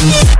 Thank